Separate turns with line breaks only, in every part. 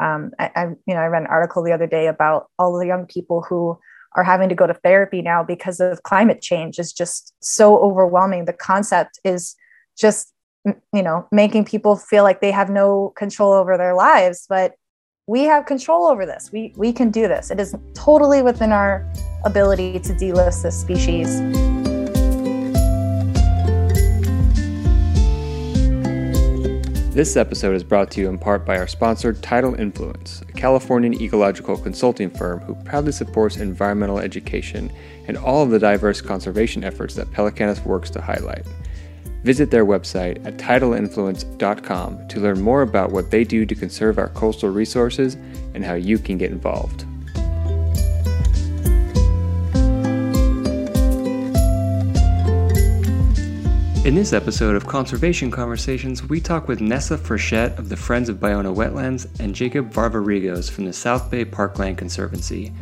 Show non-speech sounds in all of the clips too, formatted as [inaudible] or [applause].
Um, I, I, you know, I read an article the other day about all the young people who are having to go to therapy now because of climate change is just so overwhelming. The concept is just, you know, making people feel like they have no control over their lives, but we have control over this. We we can do this. It is totally within our ability to delist this species.
This episode is brought to you in part by our sponsor, Tidal Influence, a Californian ecological consulting firm who proudly supports environmental education and all of the diverse conservation efforts that Pelicanus works to highlight. Visit their website at tidalinfluence.com to learn more about what they do to conserve our coastal resources and how you can get involved. In this episode of Conservation Conversations, we talk with Nessa Frechette of the Friends of Ballona Wetlands and Jacob Varvarigos from the South Bay Parkland Conservancy.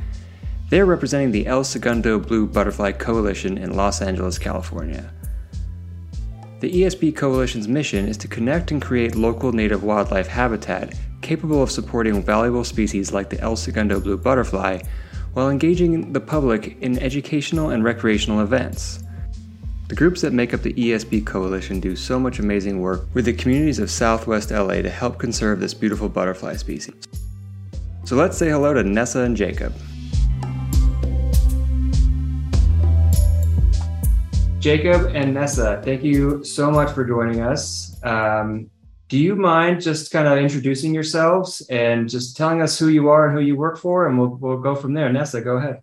They are representing the El Segundo Blue Butterfly Coalition in Los Angeles, California. The ESB Coalition's mission is to connect and create local native wildlife habitat capable of supporting valuable species like the El Segundo blue butterfly while engaging the public in educational and recreational events. The groups that make up the ESB Coalition do so much amazing work with the communities of Southwest LA to help conserve this beautiful butterfly species. So let's say hello to Nessa and Jacob. Jacob and Nessa, thank you so much for joining us. Um, do you mind just kind of introducing yourselves and just telling us who you are and who you work for, and we'll, we'll go from there. Nessa, go ahead.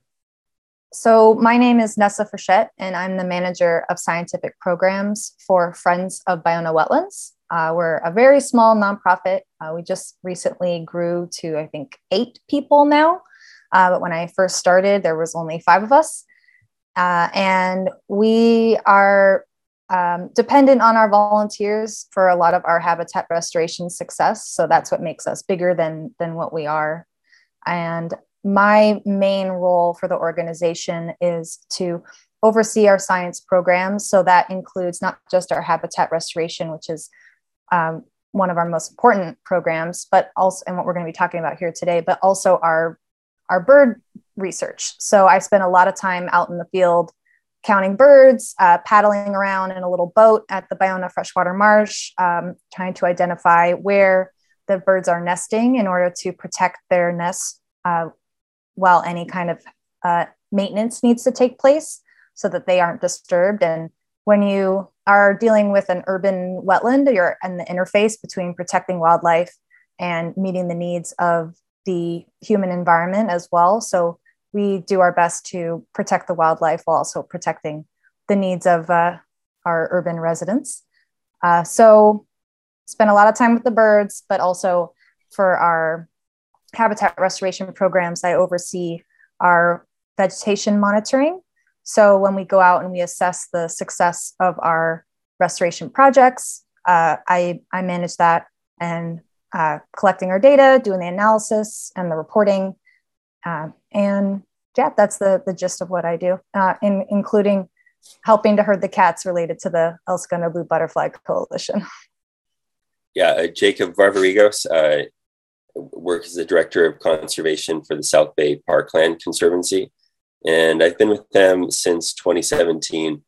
So, my name is Nessa Frechette, and I'm the manager of scientific programs for Friends of Ballona Wetlands. Uh, we're a very small nonprofit. Uh, we just recently grew to, I think, eight people now. Uh, but when I first started, there was only five of us. Uh, and we are um, dependent on our volunteers for a lot of our habitat restoration success. So that's what makes us bigger than, than what we are. And my main role for the organization is to oversee our science programs. So that includes not just our habitat restoration, which is um, one of our most important programs, but also, and what we're going to be talking about here today, but also our our bird research. So I spend a lot of time out in the field counting birds, uh, paddling around in a little boat at the Ballona Freshwater Marsh, um, trying to identify where the birds are nesting in order to protect their nests uh, while any kind of uh, maintenance needs to take place so that they aren't disturbed. And when you are dealing with an urban wetland, you're in the interface between protecting wildlife and meeting the needs of the human environment as well. So we do our best to protect the wildlife while also protecting the needs of uh, our urban residents. Uh, so spend a lot of time with the birds, but also for our habitat restoration programs, I oversee our vegetation monitoring. So when we go out and we assess the success of our restoration projects, uh, I, I manage that and uh, collecting our data, doing the analysis and the reporting. Uh, and yeah, that's the, the gist of what I do, uh, in, including helping to herd the cats related to the El Segundo Blue Butterfly Coalition. [laughs]
Yeah, uh, Jacob Varvarigos, uh, work as the director of conservation for the South Bay Parkland Conservancy. And I've been with them since 2017.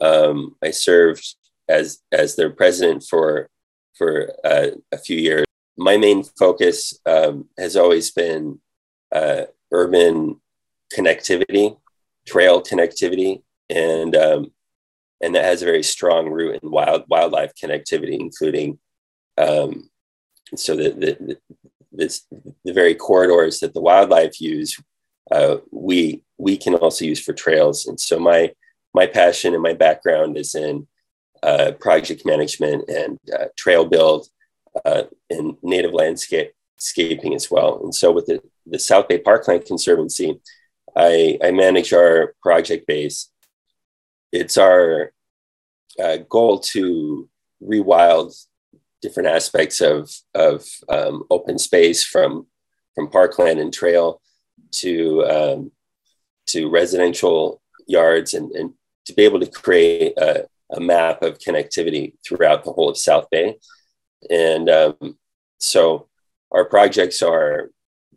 Um, I served as, as their president for, for uh, a few years. My main focus um, has always been uh, urban connectivity, trail connectivity, and, um, and that has a very strong root in wild, wildlife connectivity, including um, so the, the, this, the very corridors that the wildlife use, uh, we we can also use for trails. And so my my passion and my background is in uh, project management and uh, trail build uh, and native landscape scaping as well. And so with the, the South Bay Parkland Conservancy, I, I manage our project base. It's our uh, goal to rewild different aspects of of um, open space from from parkland and trail to um, to residential yards and, and to be able to create a, a, map of connectivity throughout the whole of South Bay. And um, so our projects are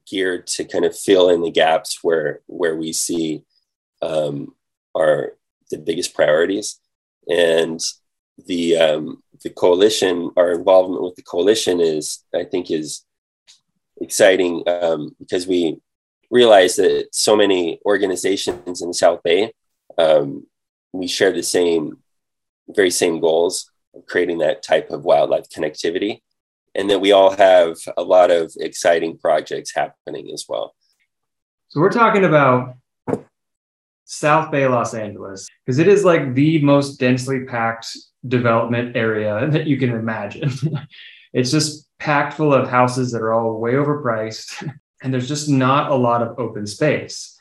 geared to kind of fill in the gaps where where we see um, our the biggest priorities and the um, the coalition our involvement with the coalition is i think is exciting um, because we realize that so many organizations in south bay um, we share the same very same goals of creating that type of wildlife connectivity and that we all have a lot of exciting projects happening as well.
So we're talking about South Bay, Los Angeles, because it is like the most densely packed development area [laughs] that you can imagine. [laughs] it's just packed full of houses that are all way overpriced, [laughs] and there's just not a lot of open space.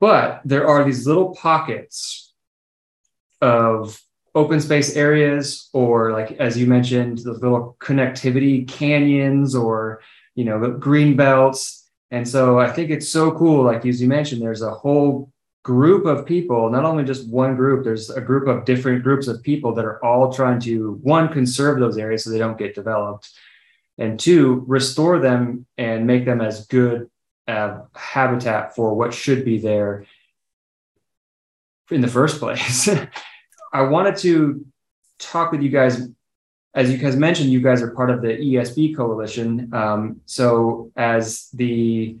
But there are these little pockets of open space areas, or like as you mentioned, the little connectivity canyons, or you know, the green belts. And so I think it's so cool. Like as you mentioned, there's a whole group of people, not only just one group, there's a group of different groups of people that are all trying to one, conserve those areas so they don't get developed, and two, restore them and make them as good uh, habitat for what should be there in the first place. [laughs] I wanted to talk with you guys. As you guys mentioned, you guys are part of the ESB coalition. Um, so, as the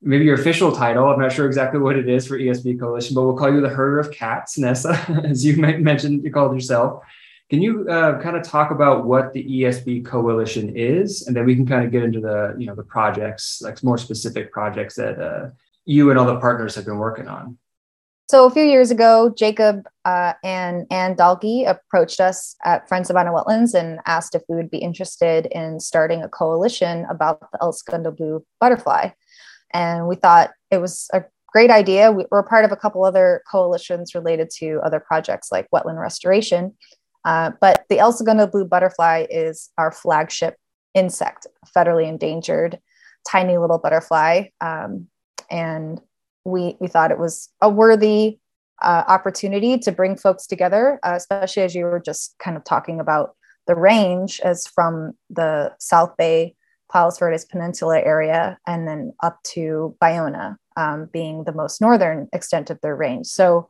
maybe your official title. I'm not sure exactly what it is for ESB Coalition, but we'll call you the herder of cats, Nessa, [laughs] as you mentioned, you called yourself. Can you uh, kind of talk about what the ESB Coalition is, and then we can kind of get into the you know the projects, like more specific projects that uh, you and all the partners have been working on.
So a few years ago, Jacob uh, and Ann Dalkey approached us at Friends of Ballona Wetlands and asked if we would be interested in starting a coalition about the El blue butterfly. And we thought it was a great idea. We were part of a couple other coalitions related to other projects like wetland restoration. Uh, but the El Segundo blue butterfly is our flagship insect, federally endangered, tiny little butterfly. Um, and we, we thought it was a worthy uh, opportunity to bring folks together, uh, especially as you were just kind of talking about the range as from the South Bay Palos Verdes Peninsula area, and then up to Ballona um, being the most northern extent of their range. So,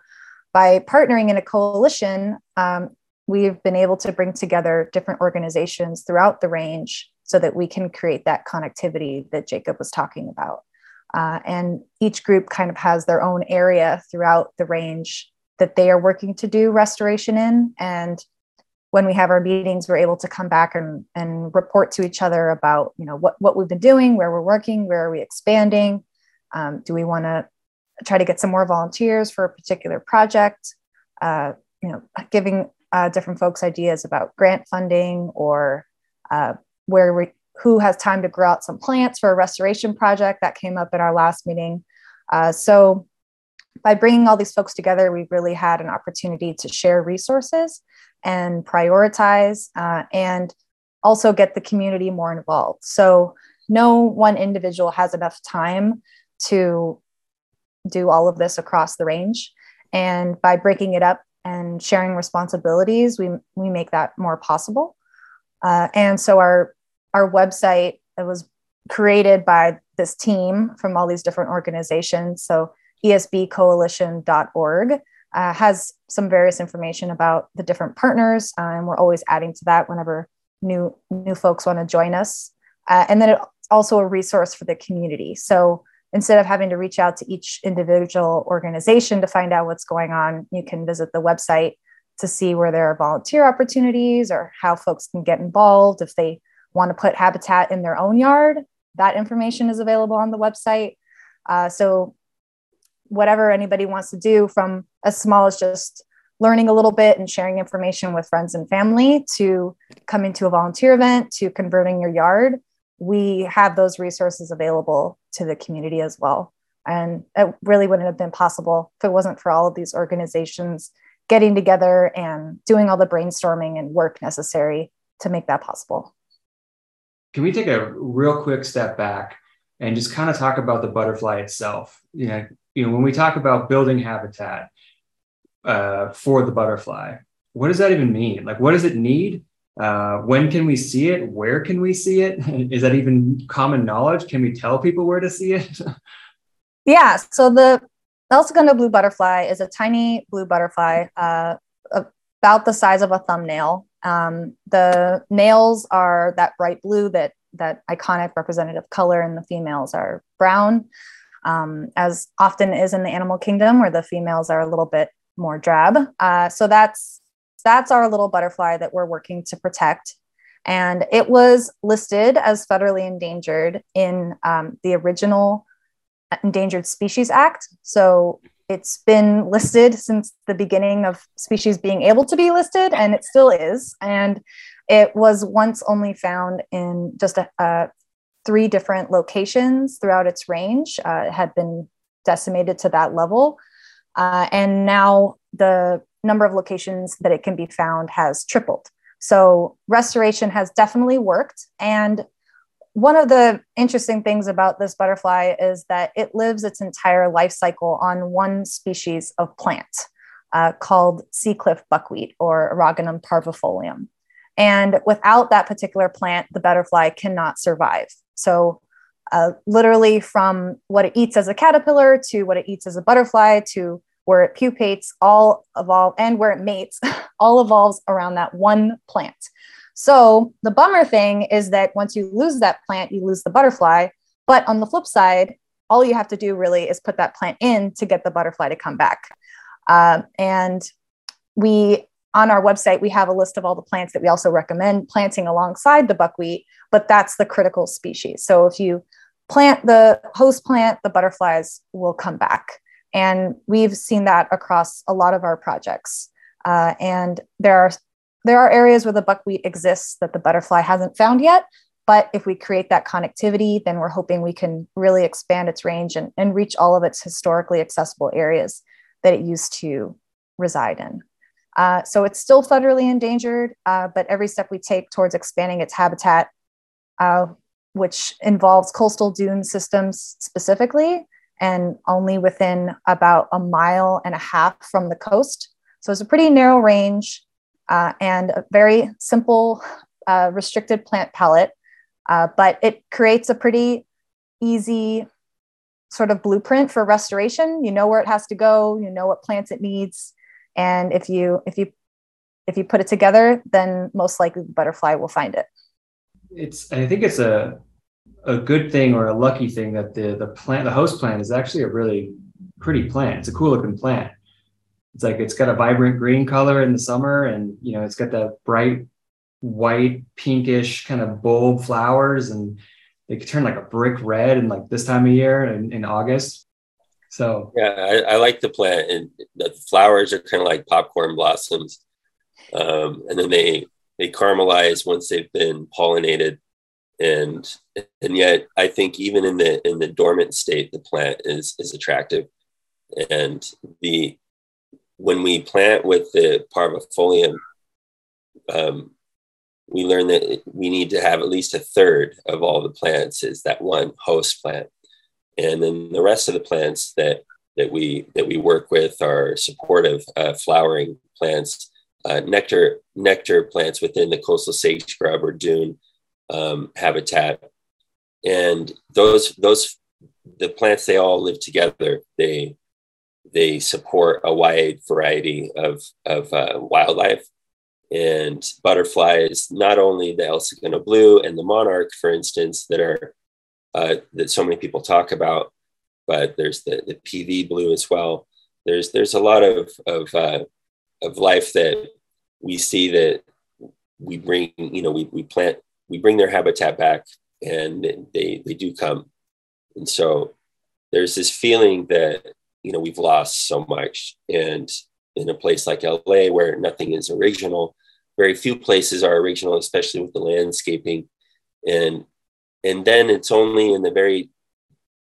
by partnering in a coalition, um, we've been able to bring together different organizations throughout the range so that we can create that connectivity that Jacob was talking about. Uh, and each group kind of has their own area throughout the range that they are working to do restoration in. And when we have our meetings, we're able to come back and, and report to each other about, you know, what, what we've been doing, where we're working, where are we expanding? Um, do we want to try to get some more volunteers for a particular project? Uh, you know, giving uh, different folks ideas about grant funding or uh, where we, who has time to grow out some plants for a restoration project that came up in our last meeting. Uh, so by bringing all these folks together, we really had an opportunity to share resources and prioritize uh, and also get the community more involved. So, no one individual has enough time to do all of this across the range. And by breaking it up and sharing responsibilities, we, we make that more possible. Uh, and so, our, our website it was created by this team from all these different organizations. So, esbcoalition.org uh, has some various information about the different partners, uh, and we're always adding to that whenever new new folks want to join us. Uh, and then it's also a resource for the community. So instead of having to reach out to each individual organization to find out what's going on, you can visit the website to see where there are volunteer opportunities or how folks can get involved if they want to put habitat in their own yard. That information is available on the website. Uh, so whatever anybody wants to do from as small as just learning a little bit and sharing information with friends and family to coming to a volunteer event to converting your yard we have those resources available to the community as well. And it really wouldn't have been possible if it wasn't for all of these organizations getting together and doing all the brainstorming and work necessary to make that possible.
Can we take a real quick step back and just kind of talk about the butterfly itself? You know you know, when we talk about building habitat uh, for the butterfly, what does that even mean? Like, what does it need? Uh, when can we see it? Where can we see it? [laughs] Is that even common knowledge? Can we tell people where to see it? [laughs]
yeah. So the El blue butterfly is a tiny blue butterfly, uh, about the size of a thumbnail. Um, the males are that bright blue that that iconic representative color, and the females are brown, um, as often is in the animal kingdom, where the females are a little bit more drab. Uh, so that's that's our little butterfly that we're working to protect. And it was listed as federally endangered in um, the original Endangered Species Act. So it's been listed since the beginning of species being able to be listed, and it still is. And it was once only found in just a, a three different locations throughout its range. Uh, had been decimated to that level. Uh, and now the number of locations that it can be found has tripled. So restoration has definitely worked. And one of the interesting things about this butterfly is that it lives its entire life cycle on one species of plant uh, called seacliff buckwheat or Eriogonum parvifolium. And without that particular plant, the butterfly cannot survive. So, uh, literally, from what it eats as a caterpillar to what it eats as a butterfly to where it pupates, all evolve, and where it mates, [laughs] all evolves around that one plant. So, the bummer thing is that once you lose that plant, you lose the butterfly. But on the flip side, all you have to do really is put that plant in to get the butterfly to come back. Uh, and we on our website, we have a list of all the plants that we also recommend planting alongside the buckwheat, but that's the critical species. So if you plant the host plant, the butterflies will come back. And we've seen that across a lot of our projects. Uh, and there are there are areas where the buckwheat exists that the butterfly hasn't found yet. But if we create that connectivity, then we're hoping we can really expand its range and, and reach all of its historically accessible areas that it used to reside in. Uh, so it's still federally endangered, uh, but every step we take towards expanding its habitat, uh, which involves coastal dune systems specifically, and only within about a mile and a half from the coast. So it's a pretty narrow range uh, and a very simple, uh, restricted plant palette, but it creates a pretty easy sort of blueprint for restoration. You know where it has to go, you know what plants it needs and if you if you if you put it together then most likely the butterfly will find it.
It's i think it's a a good thing or a lucky thing that the the plant the host plant is actually a really pretty plant. It's a cool looking plant. It's like it's got a vibrant green color in the summer and you know it's got that bright white pinkish kind of bulb flowers and they could turn like a brick red and like this time of year in, in august so
yeah, I, I like the plant, and the flowers are kind of like popcorn blossoms, um, and then they they caramelize once they've been pollinated, and and yet I think even in the in the dormant state, the plant is is attractive, and the when we plant with the parvifolium, um, we learn that we need to have at least a third of all the plants is that one host plant and then the rest of the plants that that we that we work with are supportive uh, flowering plants, uh, nectar nectar plants within the coastal sage scrub or dune um, habitat, and those those the plants they all live together. They they support a wide variety of of uh, wildlife and butterflies. Not only the El Segundo blue and the monarch, for instance, that are uh, that so many people talk about, but there's the, the PV blue as well. There's there's a lot of of uh, of life that we see that we bring. You know, we we plant, we bring their habitat back, and they they do come. And so there's this feeling that you know we've lost so much, and in a place like LA where nothing is original, very few places are original, especially with the landscaping. And and then it's only in the very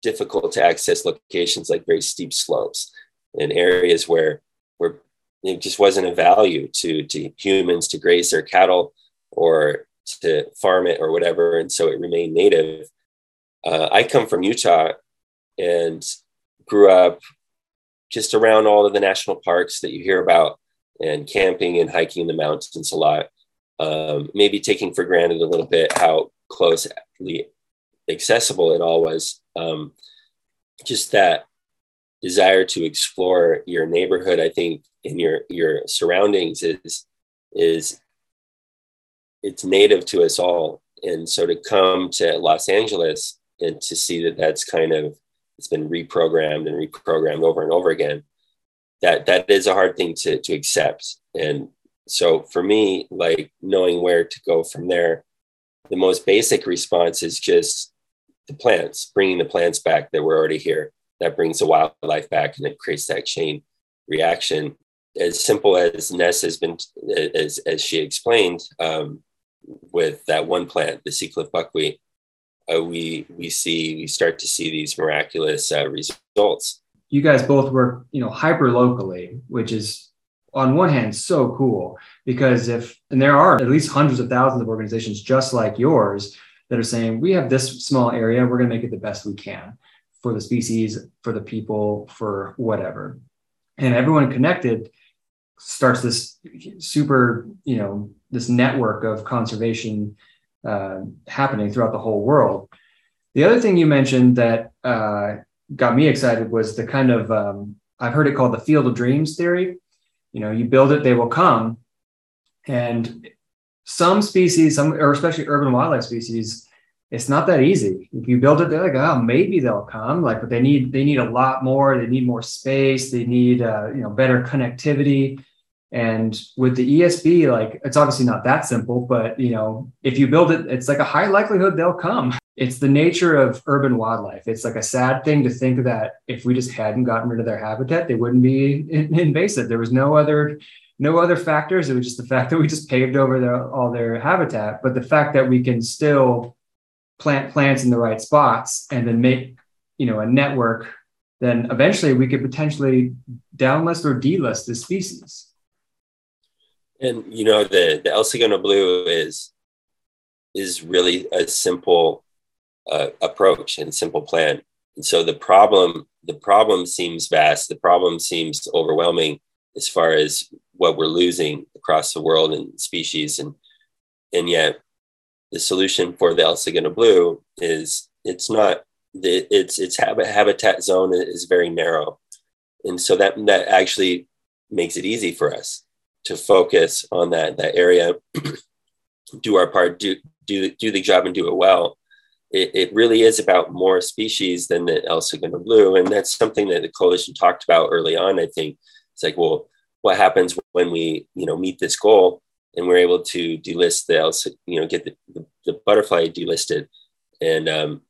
difficult to access locations like very steep slopes and areas where where it just wasn't a value to to humans to graze their cattle or to farm it or whatever. And so it remained native. Uh, i come from utah and grew up just around all of the national parks that you hear about and camping and hiking in the mountains a lot. Um, maybe taking for granted a little bit how closely accessible it all was. Um, just that desire to explore your neighborhood, I think, in your your surroundings is is it's native to us all. And so to come to Los Angeles and to see that that's kind of it's been reprogrammed and reprogrammed over and over again, that that is a hard thing to to accept. And so for me, like knowing where to go from there, the most basic response is just the plants, bringing the plants back that were already here. That brings the wildlife back and it creates that chain reaction. As simple as Ness has been, as, as she explained, um, with that one plant, the sea cliff buckwheat, uh, we we see we start to see these miraculous uh, results.
You guys both work, you know, hyper locally, which is on one hand so cool because if and there are at least hundreds of thousands of organizations just like yours that are saying we have this small area we're going to make it the best we can for the species for the people for whatever. And everyone connected starts this super you know this network of conservation uh, happening throughout the whole world. The other thing you mentioned that uh, got me excited was the kind of um, i've heard it called the field of dreams theory you know you build it they will come. And some species some or especially urban wildlife species it's not that easy. If you build it they're like oh maybe they'll come like but they need they need a lot more they need more space they need uh, you know better connectivity. And with the esb like it's obviously not that simple but you know if you build it it's like a high likelihood they'll come [laughs] it's the nature of urban wildlife. It's like a sad thing to think that if we just hadn't gotten rid of their habitat they wouldn't be [laughs] invasive. There was no other no other factors. It was just the fact that we just paved over their, all their habitat. But the fact that we can still plant plants in the right spots and then make you know a network then eventually we could potentially downlist or delist the species.
And you know the the el segundo blue is is really a simple uh, approach and simple plan. And so the problem the problem seems vast. The problem seems overwhelming as far as what we're losing across the world and species. And and yet the solution for the El Segundo blue is it's not the, its its habitat zone is very narrow, and so that that actually makes it easy for us to focus on that that area, [clears throat] do our part, do do do the job and do it well. It, it really is about more species than the El Segundo blue, and that's something that the coalition talked about early on. I think it's like, well, what happens when we you know meet this goal? and we're able to delist the you know get the, the, the butterfly delisted and um,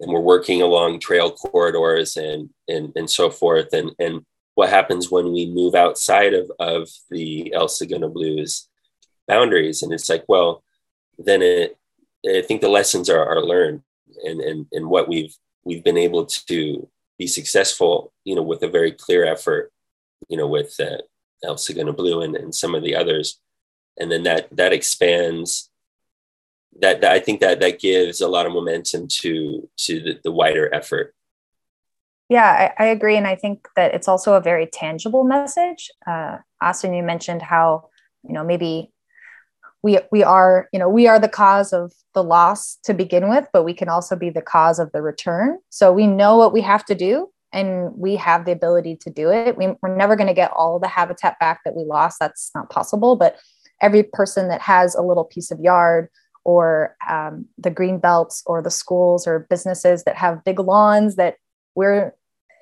and we're working along trail corridors and and and so forth and and what happens when we move outside of of the El Segundo Blues boundaries and it's like well then it I think the lessons are, are learned and and and what we've we've been able to be successful you know with a very clear effort you know with uh, El Segundo Blue and, and some of the others and then that that expands that, that, I think that that gives a lot of momentum to to the, the wider effort.
Yeah, I, I, agree, and I think that it's also a very tangible message. Uh, Austin, you mentioned how you know maybe we we are you know we are the cause of the loss to begin with, but we can also be the cause of the return. So we know what we have to do, and we have the ability to do it. We, we're never going to get all the habitat back that we lost. That's not possible, but every person that has a little piece of yard or um, the green belts or the schools or businesses that have big lawns that we're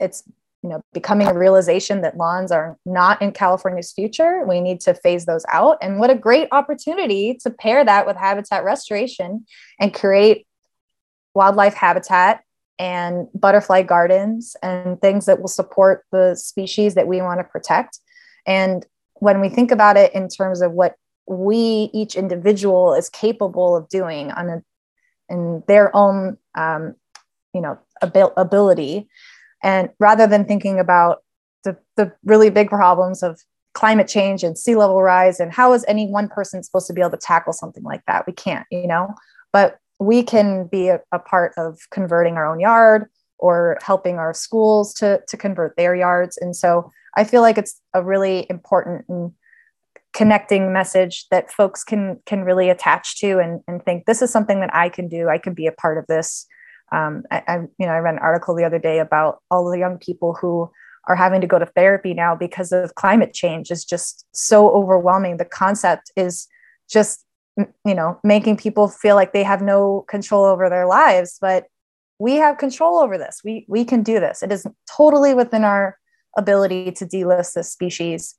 it's you know becoming a realization that lawns are not in california's future we need to phase those out. And what a great opportunity to pair that with habitat restoration and create wildlife habitat and butterfly gardens and things that will support the species that we want to protect. And when we think about it in terms of what we each individual is capable of doing on a in their own um, you know abil- ability and rather than thinking about the, the really big problems of climate change and sea level rise and how is any one person supposed to be able to tackle something like that we can't you know but we can be a, a part of converting our own yard or helping our schools to, to convert their yards and so i feel like it's a really important and connecting message that folks can can really attach to and, and think this is something that I can do. I can be a part of this. Um, I, I, you know, I read an article the other day about all the young people who are having to go to therapy now because of climate change is just so overwhelming. The concept is just, you know, making people feel like they have no control over their lives, but we have control over this. We we can do this. It is totally within our ability to delist this species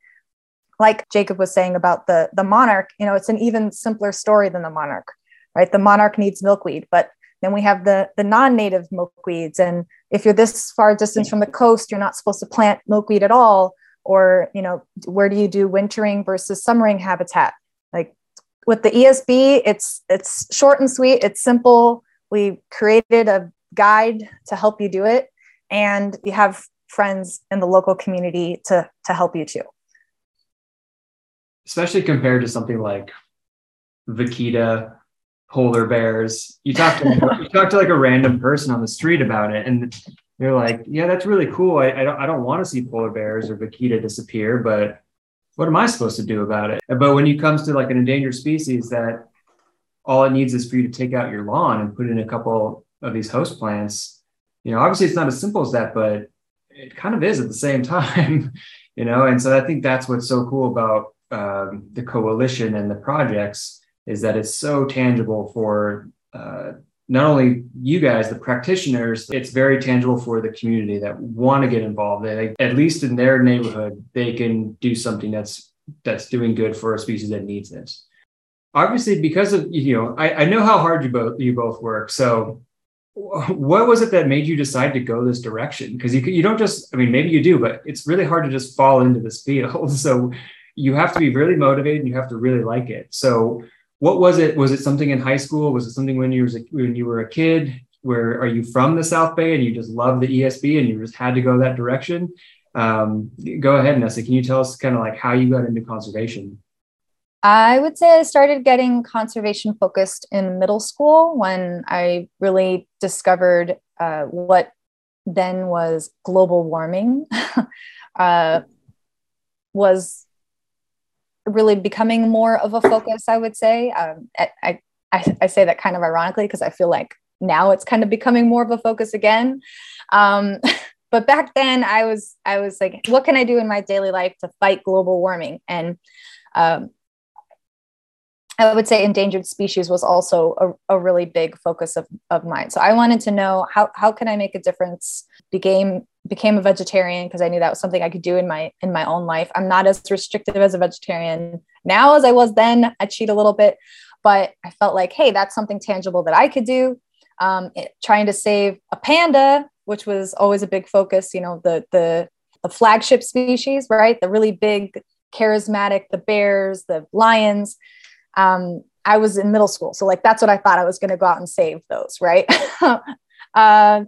like Jacob was saying about the the monarch, you know, it's an even simpler story than the monarch, right? The monarch needs milkweed, but then we have the the non-native milkweeds, and if you're this far distance from the coast, you're not supposed to plant milkweed at all. Or you know, where do you do wintering versus summering habitat? Like with the ESB, it's it's short and sweet. It's simple. We created a guide to help you do it, and you have friends in the local community to to help you too
especially compared to something like vaquita, polar bears. You talk to [laughs] you talk to like a random person on the street about it, and they're like, "Yeah, that's really cool. I, I don't I don't want to see polar bears or vaquita disappear, but what am I supposed to do about it?" But when it comes to like an endangered species that all it needs is for you to take out your lawn and put in a couple of these host plants, you know, obviously it's not as simple as that, but it kind of is at the same [laughs] time, you know. And so I think that's what's so cool about um, the coalition and the projects is that it's so tangible for uh, not only you guys, the practitioners, it's very tangible for the community that want to get involved. They, at least in their neighborhood, they can do something that's that's doing good for a species that needs it. Obviously, because of you know, I, I know how hard you both you both work. So, what was it that made you decide to go this direction? Because you you don't just, I mean, maybe you do, but it's really hard to just fall into this field. [laughs] So, you have to be really motivated and you have to really like it. So what was it? Was it something in high school? Was it something when you was a, when you were a kid? Where are you from the South Bay and you just love the ESB and you just had to go that direction? Um, go ahead, Nessa. Can you tell us kind of like how you got into conservation?
I would say I started getting conservation focused in middle school when I really discovered uh, what then was global warming. [laughs] uh, was really becoming more of a focus, I would say. Um, I, I, I say that kind of ironically because I feel like now it's kind of becoming more of a focus again. Um, [laughs] but back then I was, I was like, what can I do in my daily life to fight global warming? And um, I would say endangered species was also a, a, really big focus of, of mine. So I wanted to know how, how can I make a difference? Became became a vegetarian because I knew that was something I could do in my in my own life. I'm not as restrictive as a vegetarian now as I was then. I cheat a little bit, but I felt like, hey, that's something tangible that I could do. Um, it, trying to save a panda, which was always a big focus. You know, the the the flagship species, right? The really big, charismatic, the bears, the lions um, I was in middle school. So like, that's what I thought I was going to go out and save those. Right. uh, [laughs]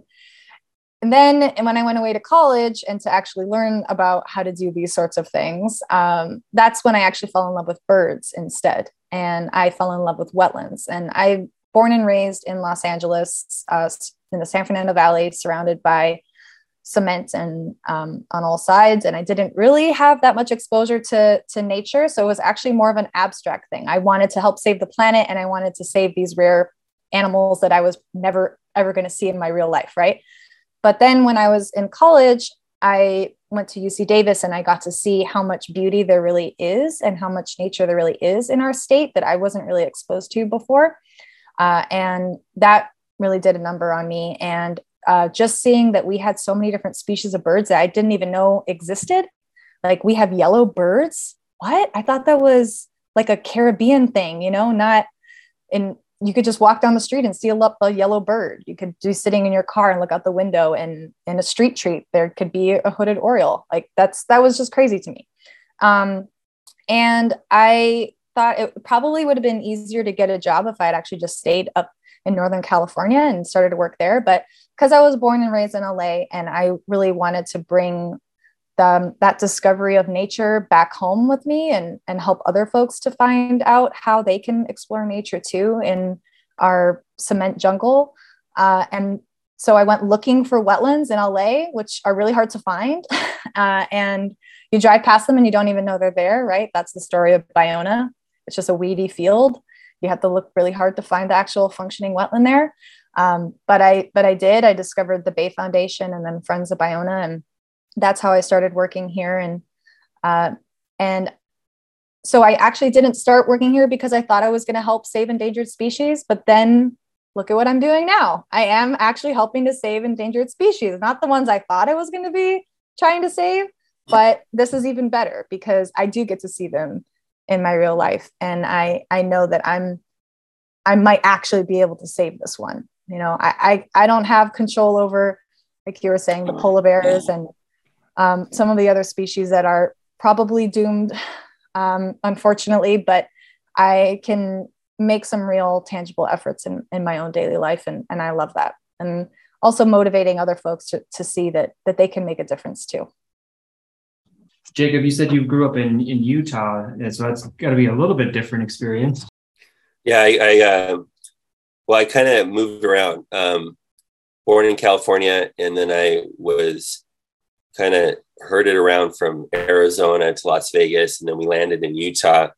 and then and when I went away to college and to actually learn about how to do these sorts of things, um, that's when I actually fell in love with birds instead. And I fell in love with wetlands. And I born and raised in Los Angeles, uh, in the San Fernando Valley, surrounded by cement and um, on all sides and i didn't really have that much exposure to to nature so it was actually more of an abstract thing. I wanted to help save the planet and i wanted to save these rare animals that i was never ever going to see in my real life right? But then when i was in college i went to uc davis and i got to see how much beauty there really is and how much nature there really is in our state that i wasn't really exposed to before. Uh, and that really did a number on me and uh, just seeing that we had so many different species of birds that I didn't even know existed. Like we have yellow birds. What? I thought that was like a Caribbean thing, you know, not in you could just walk down the street and see a, a yellow bird. You could be sitting in your car and look out the window and in a street treat, there could be a hooded Oriole. Like that's, that was just crazy to me. Um, and I thought it probably would have been easier to get a job if I had actually just stayed up in Northern California and started to work there. But because I was born and raised in LA and I really wanted to bring the, that discovery of nature back home with me and, and help other folks to find out how they can explore nature too in our cement jungle. Uh, and so I went looking for wetlands in LA, which are really hard to find. [laughs] Uh, and you drive past them and you don't even know they're there, right? That's the story of Ballona. It's just a weedy field. You have to look really hard to find the actual functioning wetland there. Um, but I but I did. I discovered the Bay Foundation and then Friends of Ballona, and that's how I started working here. And uh, and so I actually didn't start working here because I thought I was going to help save endangered species, but then look at what I'm doing now. I am actually helping to save endangered species, not the ones I thought I was going to be trying to save, but this is even better because I do get to see them in my real life and I I know that I'm I might actually be able to save this one. You know, I I, I don't have control over like you were saying the polar bears and um, some of the other species that are probably doomed um, unfortunately, but I can make some real tangible efforts in, in my own daily life. And, and I love that. And also motivating other folks to, to see that, that they can make a difference too.
Jacob, you said you grew up in, in Utah, and so that's got to be a little bit different experience.
Yeah, I, I uh, well, I kind of moved around. Um, born in California, and then I was kind of herded around from Arizona to Las Vegas, and then we landed in Utah,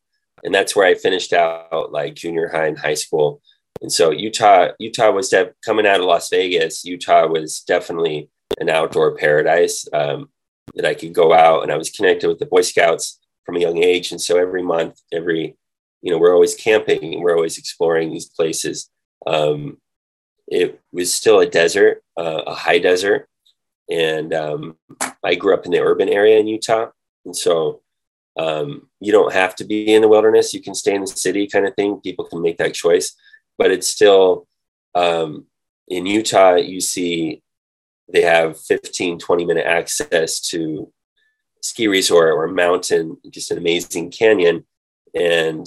and that's where I finished out like junior high and high school. And so Utah, Utah was def- coming out of Las Vegas. Utah was definitely an outdoor paradise um, that I could go out, and I was connected with the Boy Scouts from a young age. And so every month, every you know, we're always camping, we're always exploring these places. Um, it was still a desert, uh, a high desert, and um, I grew up in the urban area in Utah, and so um, you don't have to be in the wilderness. You can stay in the city, kind of thing. People can make that choice, but it's still um, in Utah. You see, they have 15, 20 minute access to ski resort or mountain, just an amazing canyon, and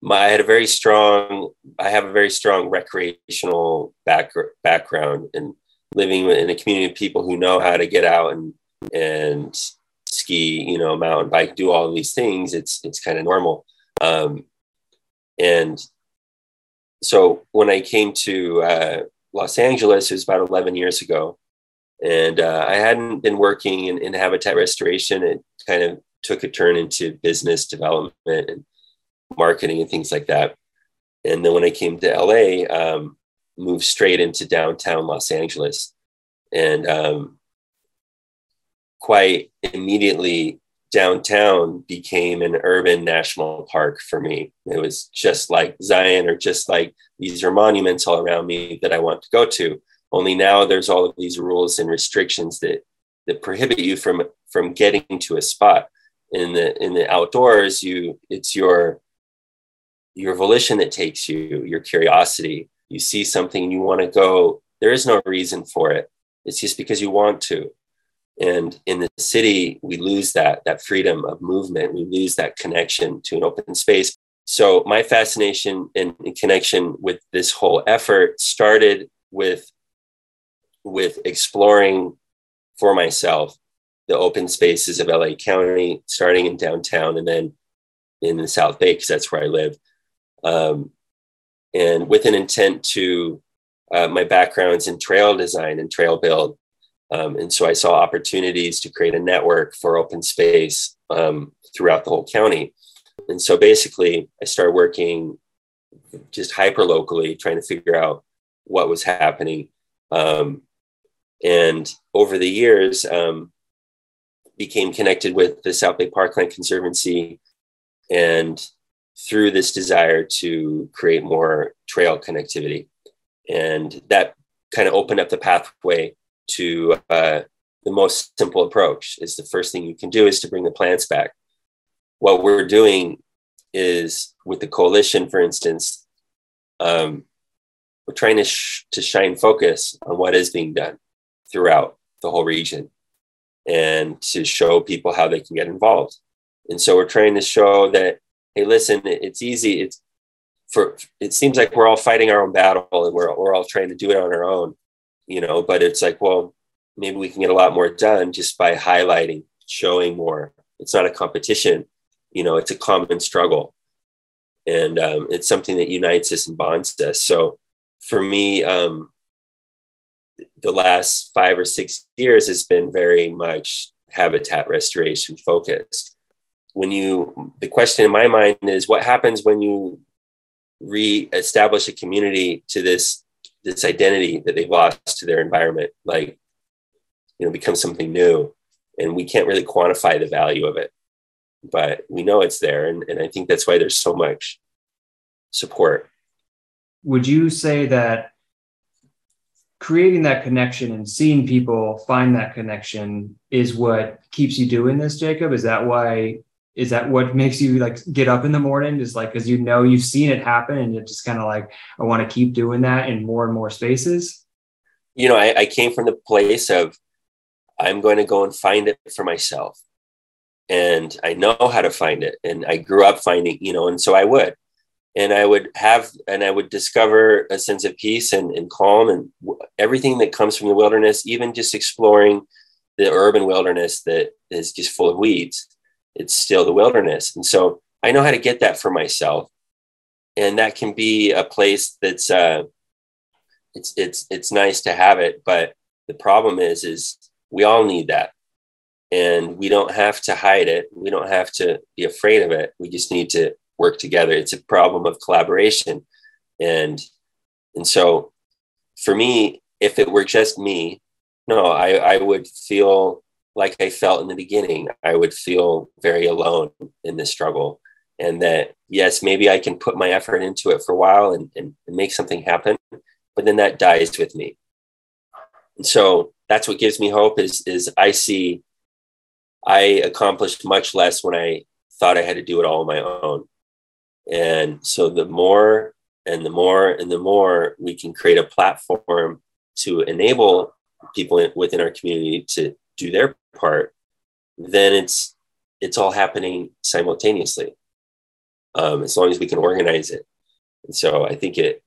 my, I had a very strong. I have a very strong recreational back, background and living in a community of people who know how to get out and and ski, you know, mountain bike, do all these things, it's it's kind of normal. Um, and so when I came to uh, Los Angeles, it was about 11 years ago, and uh, I hadn't been working in, in habitat restoration. It kind of took a turn into business development and marketing and things like that. And then when I came to LA, um, moved straight into downtown Los Angeles. And um, quite immediately, downtown became an urban national park for me. It was just like Zion or just like these are monuments all around me that I want to go to. Only now there's all of these rules and restrictions that that prohibit you from from getting to a spot. In the in the outdoors, you it's your your volition that takes you, your curiosity, you see something you want to go, there is no reason for it. It's just because you want to. And in the city, we lose that, that freedom of movement. We lose that connection to an open space. So my fascination and, connection with this whole effort started with, with exploring for myself the open spaces of LA County, starting in downtown and then in the South Bay, because that's where I live. Um, and with an intent to uh, my background's in trail design and trail build. Um, and so I saw opportunities to create a network for open space um, throughout the whole county. And so basically, I started working just hyper locally, trying to figure out what was happening. Um, and over the years, um, became connected with the South Bay Parkland Conservancy and through this desire to create more trail connectivity. And that kind of opened up the pathway to uh, the most simple approach is the first thing you can do is to bring the plants back. What we're doing is with the coalition, for instance, um, we're trying to, sh- to shine focus on what is being done throughout the whole region and to show people how they can get involved. And so we're trying to show that hey, listen, it's easy. It's for it seems like we're all fighting our own battle and we're we're all trying to do it on our own, you know. But it's like, well, maybe we can get a lot more done just by highlighting, showing more. It's not a competition, you know. It's a common struggle, and um, it's something that unites us and bonds us. So, for me, um, the last five or six years has been very much habitat restoration focused. When you, the question in my mind is what happens when you re-establish a community to this this identity that they've lost to their environment, like you know, become something new, and we can't really quantify the value of it, but we know it's there, and, and I think that's why there's so much support.
Would you say that creating that connection and seeing people find that connection is what keeps you doing this jacob? Is that why is that what makes you like get up in the morning? Is like because you know you've seen it happen and you're just kind of like i want to keep doing that in more and more spaces?
You know I, I came from the place of i'm going to go and find it for myself. And i know how to find it. And i grew up finding you know and so i would. And I would have and I would discover a sense of peace and, and calm and everything that comes from the wilderness, even just exploring the urban wilderness that is just full of weeds. It's still the wilderness. And so I know how to get that for myself. And that can be a place that's uh it's it's it's nice to have it, but the problem is is we all need that. And we don't have to hide it. We don't have to be afraid of it. We just need to work together. It's a problem of collaboration. And and so for me, if it were just me, no, I, I would feel like I felt in the beginning. I would feel very alone in this struggle. And that, yes, maybe I can put my effort into it for a while and, and, and make something happen, but then that dies with me. And so that's what gives me hope is, is I see I accomplished much less when I thought I had to do it all on my own. And so the more and the more and the more we can create a platform to enable people within our community to do their part, then it's it's all happening simultaneously. Um, as long as we can organize it. And so I think it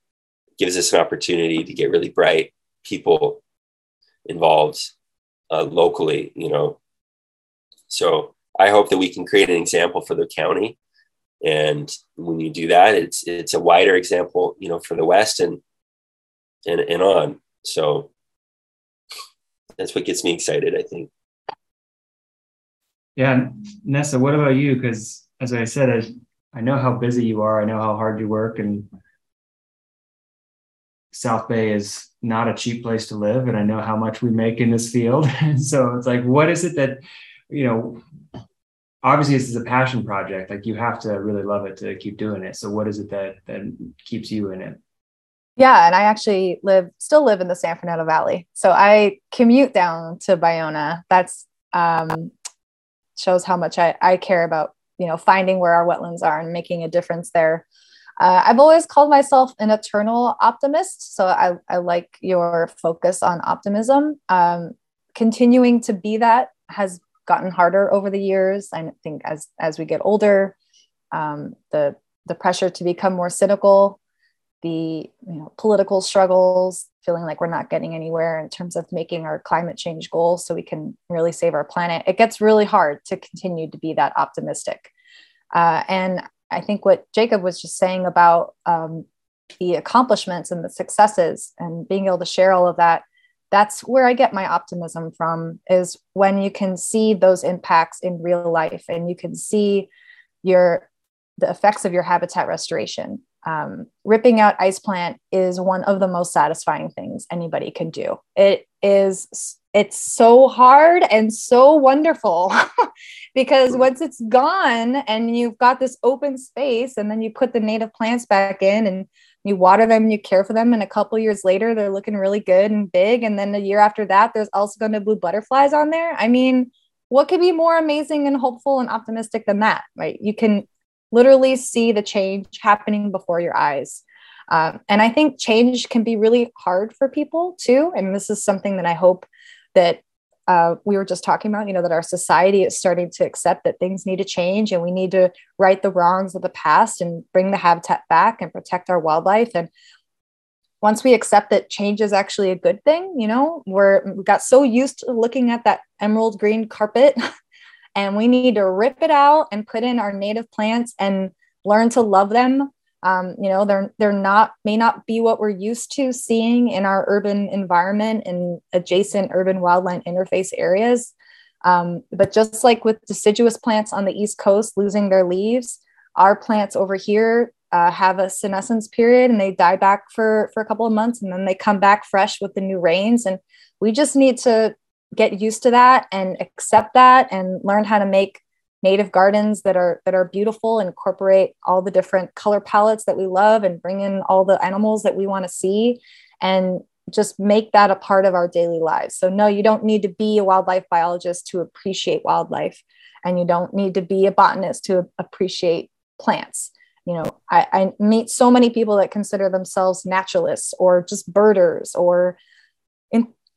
gives us an opportunity to get really bright people involved uh, locally, you know. So I hope that we can create an example for the county and when you do that it's it's a wider example you know for the west and and, and on so that's what gets me excited i think
yeah nessa what about you? Because as i said I, I know how busy you are. I know how hard you work and south bay is not a cheap place to live and i know how much we make in this field. [laughs] And so it's like what is it that you know obviously this is a passion project. Like you have to really love it to keep doing it. So what is it that that keeps you in it?
Yeah and i actually live still live in the san fernando valley. So i commute down to Ballona. that's um, shows how much I, I care about you know finding where our wetlands are and making a difference there uh, i've always called myself an eternal optimist so i, I like your focus on optimism um, continuing to be that has gotten harder over the years. I think as as we get older, um, the the pressure to become more cynical, the you know, political struggles, feeling like we're not getting anywhere in terms of making our climate change goals so we can really save our planet. It gets really hard to continue to be that optimistic. Uh, and I think what Jacob was just saying about um, the accomplishments and the successes and being able to share all of that that's where I get my optimism from is when you can see those impacts in real life and you can see your the effects of your habitat restoration. Um, ripping out ice plant is one of the most satisfying things anybody can do. It is it's so hard and so wonderful [laughs] because once it's gone and you've got this open space and then you put the native plants back in and you water them and you care for them and a couple years later they're looking really good and big. And then the year after that there's also going to blue butterflies on there. I mean what could be more amazing and hopeful and optimistic than that right? You can literally see the change happening before your eyes um, and i think change can be really hard for people too and this is something that i hope that uh, we were just talking about, you know, that our society is starting to accept that things need to change and we need to right the wrongs of the past and bring the habitat back and protect our wildlife. And once we accept that change is actually a good thing, you know, we're we got so used to looking at that emerald green carpet [laughs] and we need to rip it out and put in our native plants and learn to love them um, you know they're they're not may not be what we're used to seeing in our urban environment and adjacent urban wildland interface areas Um, but just like with deciduous plants on the East Coast losing their leaves, our plants over here uh, have a senescence period and they die back for, for a couple of months and then they come back fresh with the new rains. And we just need to get used to that and accept that and learn how to make native gardens that are that are beautiful incorporate all the different color palettes that we love and bring in all the animals that we want to see and just make that a part of our daily lives. So no you don't need to be a wildlife biologist to appreciate wildlife and you don't need to be a botanist to appreciate plants. You know I, I meet so many people that consider themselves naturalists or just birders or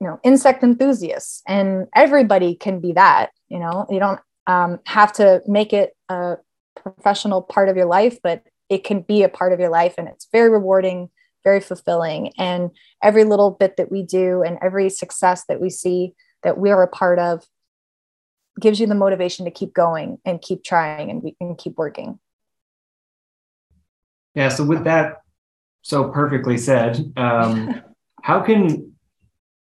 you know insect enthusiasts and everybody can be that you know you don't um, have to make it a professional part of your life, but it can be a part of your life and it's very rewarding, very fulfilling. And every little bit that we do and every success that we see that we are a part of gives you the motivation to keep going and keep trying and we can keep working.
Yeah. So with that so perfectly said, um, [laughs] how can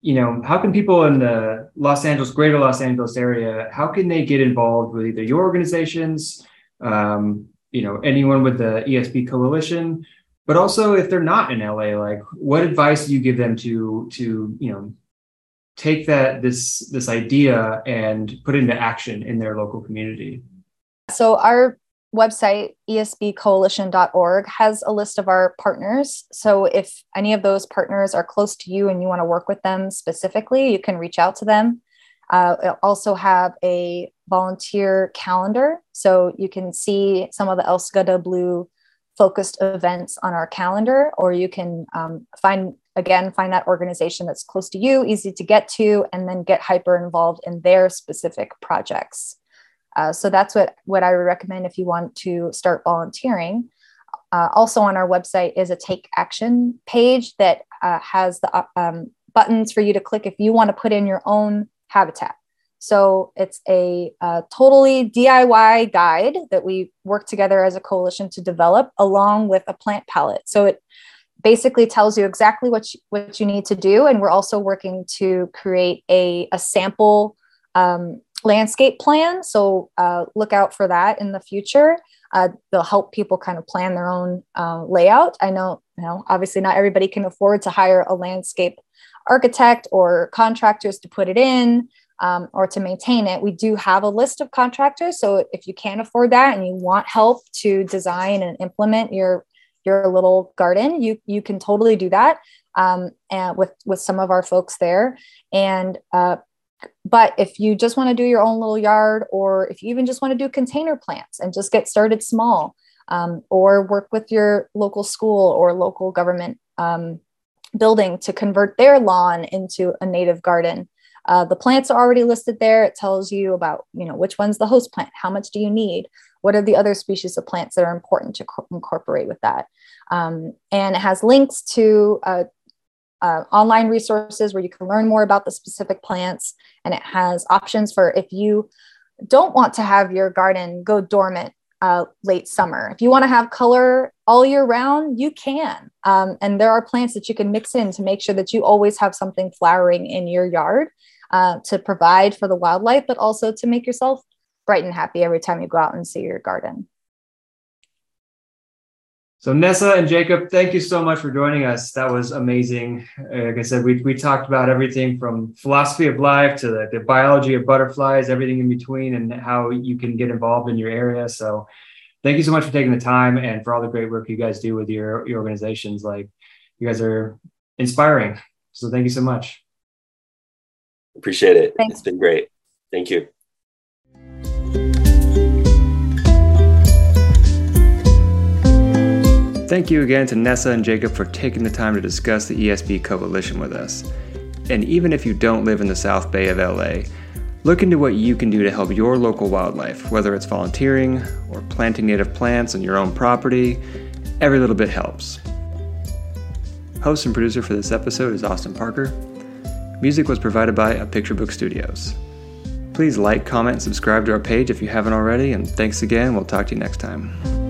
you know, how can people in the Los Angeles, greater Los Angeles area, how can they get involved with either your organizations, um, you know, anyone with the ESB coalition, but also if they're not in LA, like what advice do you give them to, to, you know, take that, this, this idea and put into action in their local community?
So our website, esbcoalition.org, has a list of our partners. So if any of those partners are close to you and you want to work with them specifically, you can reach out to them. Uh, also have a volunteer calendar. So you can see some of the El Segundo Blue focused events on our calendar, or you can um, find, again, find that organization that's close to you, easy to get to, and then get hyper involved in their specific projects. Uh, so that's what, what I would recommend if you want to start volunteering. Uh, also on our website is a take action page that uh, has the uh, um, buttons for you to click if you want to put in your own habitat. So it's a uh, totally DIY guide that we work together as a coalition to develop along with a plant palette. So it basically tells you exactly what you, what you need to do. And we're also working to create a, a sample um, landscape plan. So uh, look out for that in the future. Uh, they'll help people kind of plan their own uh, layout. I know, you know, obviously not everybody can afford to hire a landscape architect or contractors to put it in um, or to maintain it. We do have a list of contractors. So if you can't afford that and you want help to design and implement your your little garden, you you can totally do that um, and with with some of our folks there. And uh, but if you just want to do your own little yard, or if you even just want to do container plants and just get started small, um, or work with your local school or local government um, building to convert their lawn into a native garden. Uh, the plants are already listed there. It tells you about, you know, which one's the host plant, how much do you need, what are the other species of plants that are important to co- incorporate with that, um, and it has links to uh, uh, online resources where you can learn more about the specific plants. And it has options for if you don't want to have your garden go dormant uh, late summer. If you want to have color all year round, you can. Um, and there are plants that you can mix in to make sure that you always have something flowering in your yard uh, to provide for the wildlife, but also to make yourself bright and happy every time you go out and see your garden.
So Nessa and Jacob, thank you so much for joining us. That was amazing. Like I said, we, we talked about everything from philosophy of life to the, the biology of butterflies, everything in between, and how you can get involved in your area. So thank you so much for taking the time and for all the great work you guys do with your, your organizations. Like you guys are inspiring. So thank you so much.
Appreciate it. Thanks. It's been great. Thank you.
Thank you again to Nessa and Jacob for taking the time to discuss the ESB Coalition with us. And even if you don't live in the South Bay of LA, look into what you can do to help your local wildlife, whether it's volunteering or planting native plants on your own property. Every little bit helps. Host and producer for this episode is Austin Parker. Music was provided by A Picture Book Studios. Please like, comment, subscribe to our page if you haven't already, and thanks again. We'll talk to you next time.